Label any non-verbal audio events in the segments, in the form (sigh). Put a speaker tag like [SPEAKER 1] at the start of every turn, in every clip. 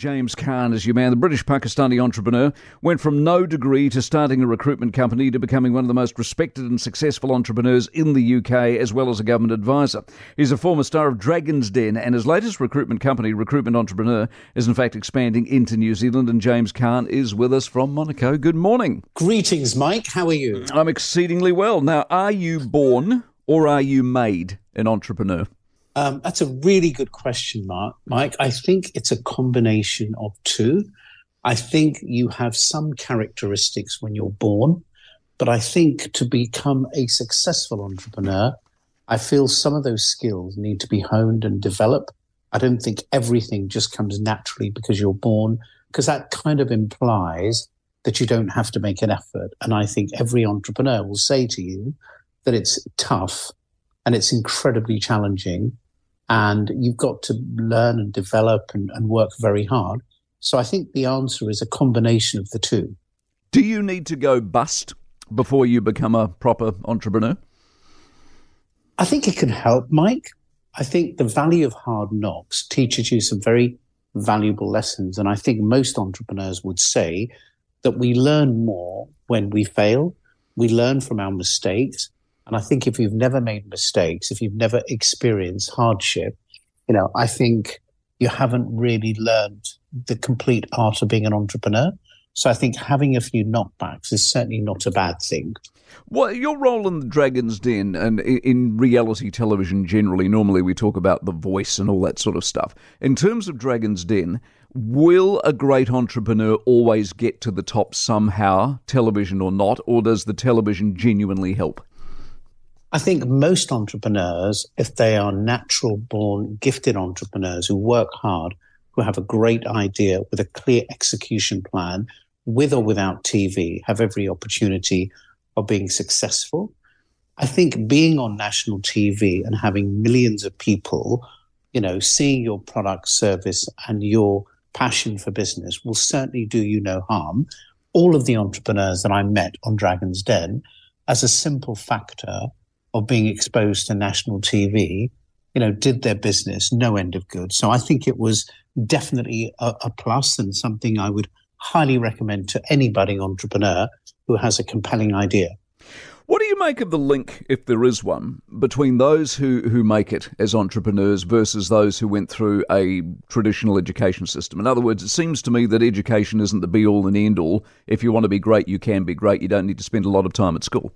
[SPEAKER 1] James Caan is your man. The British Pakistani entrepreneur went from no degree to starting a recruitment company to becoming one of the most respected and successful entrepreneurs in the UK, as well as a government advisor. He's a former star of Dragon's Den, and his latest recruitment company, Recruitment Entrepreneur, is in fact expanding into New Zealand. And James Caan is with us from Monaco. Good morning.
[SPEAKER 2] Greetings, Mike. How are you?
[SPEAKER 1] I'm exceedingly well. Now, are you born or are you made an entrepreneur?
[SPEAKER 2] Um, that's a really good question, Mark. Mike, I think it's a combination of two. I think you have some characteristics when you're born, but I think to become a successful entrepreneur, I feel some of those skills need to be honed and developed. I don't think everything just comes naturally because you're born, because that kind of implies that you don't have to make an effort. And I think every entrepreneur will say to you that it's tough and it's incredibly challenging and you've got to learn and develop and, and work very hard. So I think the answer is a combination of the two.
[SPEAKER 1] Do you need to go bust before you become a proper entrepreneur?
[SPEAKER 2] I think it can help, Mike. I think the value of hard knocks teaches you some very valuable lessons. And I think most entrepreneurs would say that we learn more when we fail. We learn from our mistakes. And I think if you've never made mistakes, if you've never experienced hardship, you know, I think you haven't really learned the complete art of being an entrepreneur. So I think having a few knockbacks is certainly not a bad thing.
[SPEAKER 1] Well, your role in the Dragon's Den and in reality television generally, normally we talk about the voice and all that sort of stuff. In terms of Dragon's Den, will a great entrepreneur always get to the top somehow, television or not, or does the television genuinely help?
[SPEAKER 2] I think most entrepreneurs, if they are natural born gifted entrepreneurs who work hard, who have a great idea with a clear execution plan, with or without TV, have every opportunity of being successful. I think being on national TV and having millions of people, you know, seeing your product, service, and your passion for business will certainly do you no harm. All of the entrepreneurs that I met on Dragon's Den, as a simple factor, of being exposed to national TV, you know, did their business no end of good. So I think it was definitely a, a plus and something I would highly recommend to any budding entrepreneur who has a compelling idea.
[SPEAKER 1] What do you make of the link, if there is one, between those who, who make it as entrepreneurs versus those who went through a traditional education system? In other words, it seems to me that education isn't the be all and end all. If you want to be great, you can be great. You don't need to spend a lot of time at school.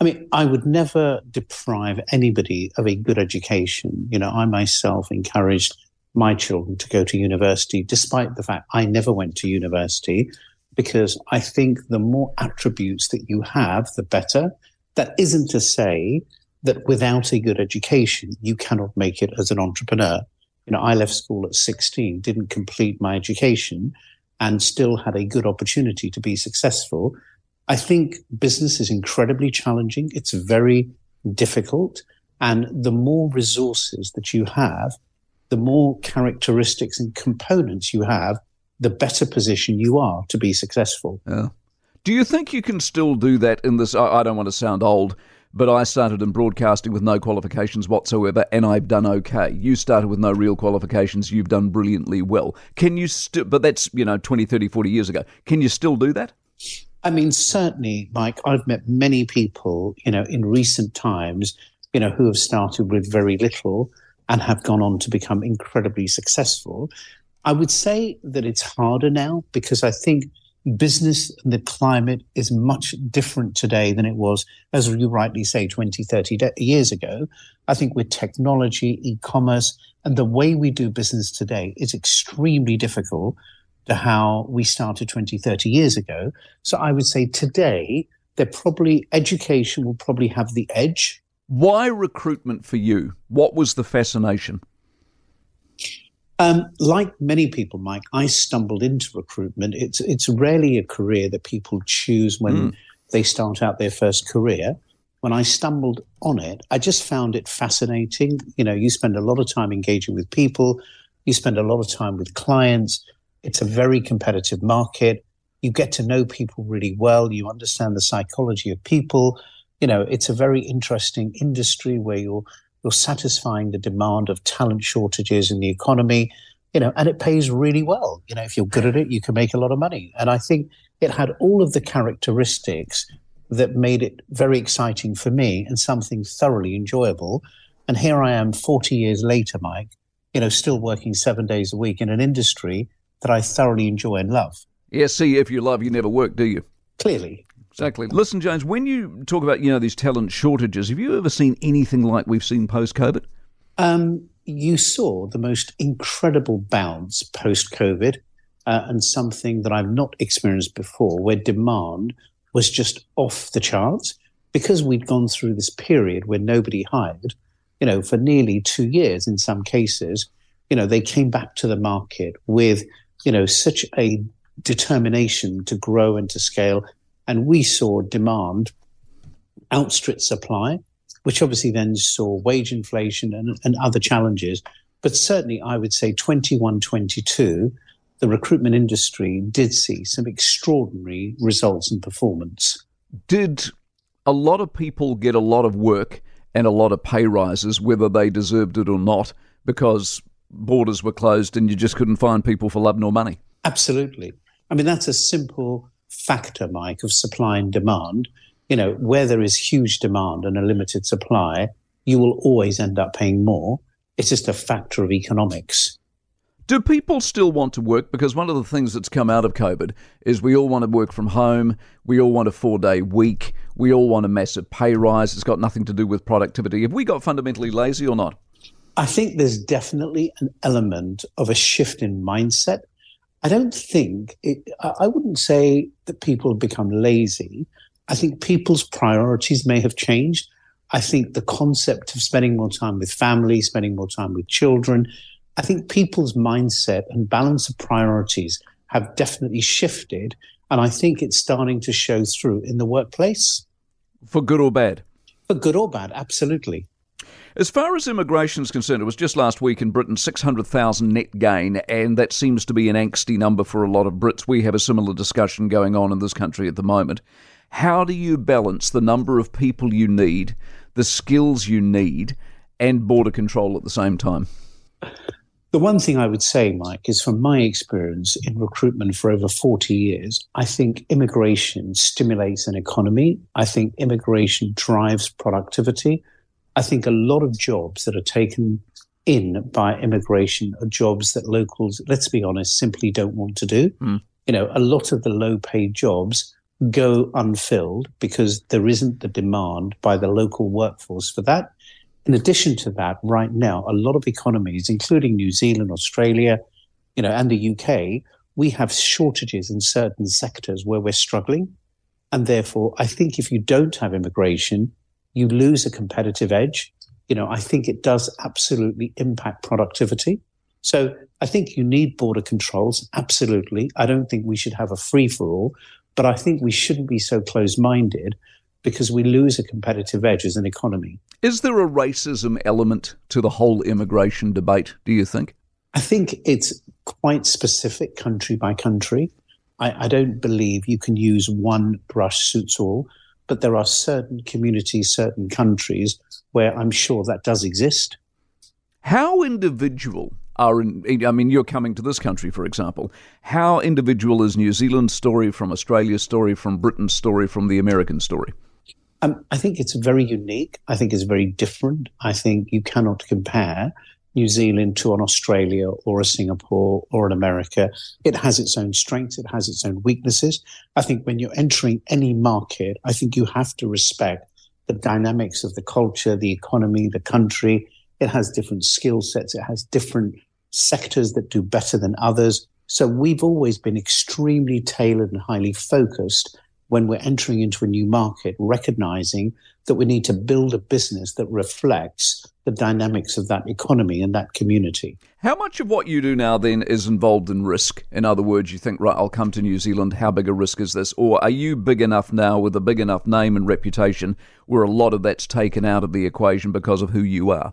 [SPEAKER 2] I mean, I would never deprive anybody of a good education. You know, I myself encouraged my children to go to university, despite the fact I never went to university, because I think the more attributes that you have, the better. That isn't to say that without a good education, you cannot make it as an entrepreneur. You know, I left school at 16, didn't complete my education, and still had a good opportunity to be successful I think business is incredibly challenging. It's very difficult. And the more resources that you have, the more characteristics and components you have, the better position you are to be successful.
[SPEAKER 1] Yeah. Do you think you can still do that in this? I don't want to sound old, but I started in broadcasting with no qualifications whatsoever, and I've done okay. You started with no real qualifications, you've done brilliantly well. Can you still, but that's, you know, 20, 30, 40 years ago. Can you still do that?
[SPEAKER 2] I mean, certainly, Mike, I've met many people, you know, in recent times, you know, who have started with very little and have gone on to become incredibly successful. I would say that it's harder now because I think business and the climate is much different today than it was, as you rightly say, 20, 30 de- years ago. I think with technology, e-commerce, and the way we do business today, it's extremely difficult to how we started 20, 30 years ago. So I would say today, they're probably, education will probably have the edge.
[SPEAKER 1] Why recruitment for you? What was the fascination?
[SPEAKER 2] Um, like many people, Mike, I stumbled into recruitment. It's it's rarely a career that people choose when mm. they start out their first career. When I stumbled on it, I just found it fascinating. You know, you spend a lot of time engaging with people, you spend a lot of time with clients, it's a very competitive market. You get to know people really well. You understand the psychology of people. You know, it's a very interesting industry where you're you're satisfying the demand of talent shortages in the economy. you know, and it pays really well. You know, if you're good at it, you can make a lot of money. And I think it had all of the characteristics that made it very exciting for me and something thoroughly enjoyable. And here I am 40 years later, Mike, you know, still working seven days a week in an industry that I thoroughly enjoy and love.
[SPEAKER 1] Yeah, see, if you love, you never work, do you?
[SPEAKER 2] Clearly.
[SPEAKER 1] Exactly. Listen, James, when you talk about, you know, these talent shortages, have you ever seen anything like we've seen post COVID?
[SPEAKER 2] Um, you saw the most incredible bounce post COVID uh, and something that I've not experienced before, where demand was just off the charts because we'd gone through this period where nobody hired, you know, for nearly two years in some cases. You know, they came back to the market with, you know, such a determination to grow and to scale. And we saw demand outstrip supply which obviously then saw wage inflation and, and other challenges. But certainly, I would say 21 22, the recruitment industry did see some extraordinary results and performance.
[SPEAKER 1] Did a lot of people get a lot of work and a lot of pay rises, whether they deserved it or not, because borders were closed and you just couldn't find people for love nor money?
[SPEAKER 2] Absolutely. I mean, that's a simple factor, Mike, of supply and demand you know, where there is huge demand and a limited supply, you will always end up paying more. It's just a factor of economics.
[SPEAKER 1] Do people still want to work? Because one of the things that's come out of COVID is we all want to work from home. We all want a four day week. We all want a massive pay rise. It's got nothing to do with productivity. Have we got fundamentally lazy or not?
[SPEAKER 2] I think there's definitely an element of a shift in mindset. I don't think it, I wouldn't say that people have become lazy. I think people's priorities may have changed. I think the concept of spending more time with family, spending more time with children, I think people's mindset and balance of priorities have definitely shifted. And I think it's starting to show through in the workplace.
[SPEAKER 1] For good or bad?
[SPEAKER 2] For good or bad, absolutely.
[SPEAKER 1] As far as immigration is concerned, it was just last week in Britain 600,000 net gain, and that seems to be an angsty number for a lot of Brits. We have a similar discussion going on in this country at the moment. How do you balance the number of people you need, the skills you need, and border control at the same time?
[SPEAKER 2] The one thing I would say, Mike, is from my experience in recruitment for over 40 years, I think immigration stimulates an economy. I think immigration drives productivity. I think a lot of jobs that are taken in by immigration are jobs that locals, let's be honest, simply don't want to do. Mm. You know, a lot of the low paid jobs go unfilled because there isn't the demand by the local workforce for that. In addition to that, right now, a lot of economies, including New Zealand, Australia, you know, and the UK, we have shortages in certain sectors where we're struggling. And therefore, I think if you don't have immigration, you lose a competitive edge. You know, I think it does absolutely impact productivity. So I think you need border controls. Absolutely. I don't think we should have a free for all, but I think we shouldn't be so close minded because we lose a competitive edge as an economy.
[SPEAKER 1] Is there a racism element to the whole immigration debate, do you think?
[SPEAKER 2] I think it's quite specific country by country. I, I don't believe you can use one brush suits all, but there are certain communities, certain countries where I'm sure that does exist.
[SPEAKER 1] How individual are in, I mean, you're coming to this country, for example. How individual is New Zealand's story from Australia's story, from Britain's story, from the American story?
[SPEAKER 2] Um, I think it's very unique. I think it's very different. I think you cannot compare New Zealand to an Australia or a Singapore or an America. It has its own strengths, it has its own weaknesses. I think when you're entering any market, I think you have to respect the dynamics of the culture, the economy, the country. It has different skill sets, it has different sectors that do better than others. So we've always been extremely tailored and highly focused when we're entering into a new market, recognizing that we need to build a business that reflects the dynamics of that economy and that community.
[SPEAKER 1] How much of what you do now then is involved in risk? In other words, you think, right, I'll come to New Zealand, how big a risk is this? Or are you big enough now with a big enough name and reputation where a lot of that's taken out of the equation because of who you are?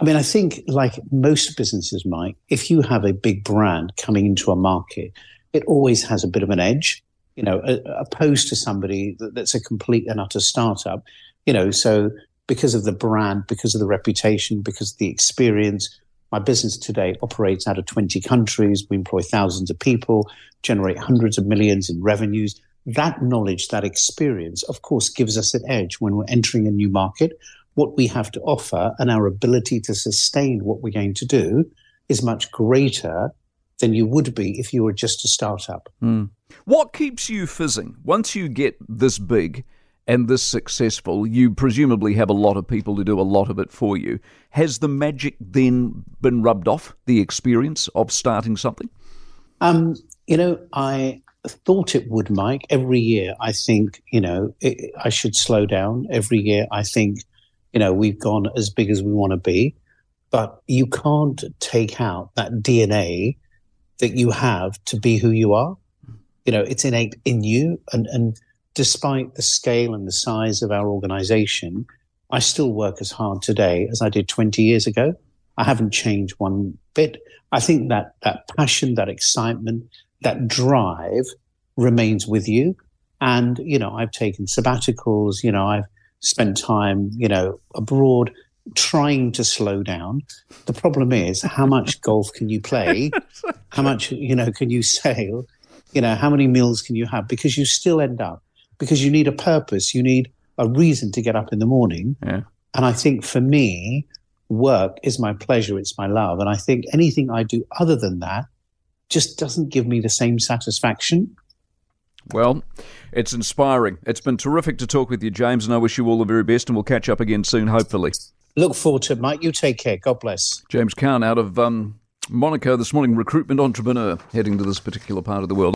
[SPEAKER 2] I mean, I think like most businesses, Mike, if you have a big brand coming into a market, it always has a bit of an edge, you know, opposed to somebody that's a complete and utter startup, you know, so because of the brand, because of the reputation, because of the experience, My business today operates out of 20 countries. We employ thousands of people, generate hundreds of millions in revenues. That knowledge, that experience, of course, gives us an edge when we're entering a new market. What we have to offer and our ability to sustain what we're going to do is much greater than you would be if you were just a startup.
[SPEAKER 1] Mm. What keeps you fizzing? Once you get this big and this successful, you presumably have a lot of people to do a lot of it for you. Has the magic then been rubbed off, the experience of starting something?
[SPEAKER 2] Um, you know, I thought it would, Mike. Every year I think, you know, it, I should slow down. Every year I think, you know, we've gone as big as we want to be. But you can't take out that DNA that you have to be who you are. You know, it's innate in you. And, and despite the scale and the size of our organization, I still work as hard today as I did 20 years ago. I haven't changed one bit. I think that that passion, that excitement, that drive remains with you. And, you know, I've taken sabbaticals, you know, I've spent time, you know, abroad trying to slow down. The problem is how much golf can you play? (laughs) How much, you know, can you sail? You know, how many meals can you have? Because you still end up because you need a purpose. You need a reason to get up in the morning.
[SPEAKER 1] Yeah.
[SPEAKER 2] And I think for me, work is my pleasure, it's my love. And I think anything I do other than that just doesn't give me the same satisfaction.
[SPEAKER 1] Well, it's inspiring. It's been terrific to talk with you, James, and I wish you all the very best, and we'll catch up again soon, hopefully.
[SPEAKER 2] Look forward to it, Mike. You take care. God bless.
[SPEAKER 1] James Caan out of um, Monaco this morning, recruitment entrepreneur, heading to this particular part of the world.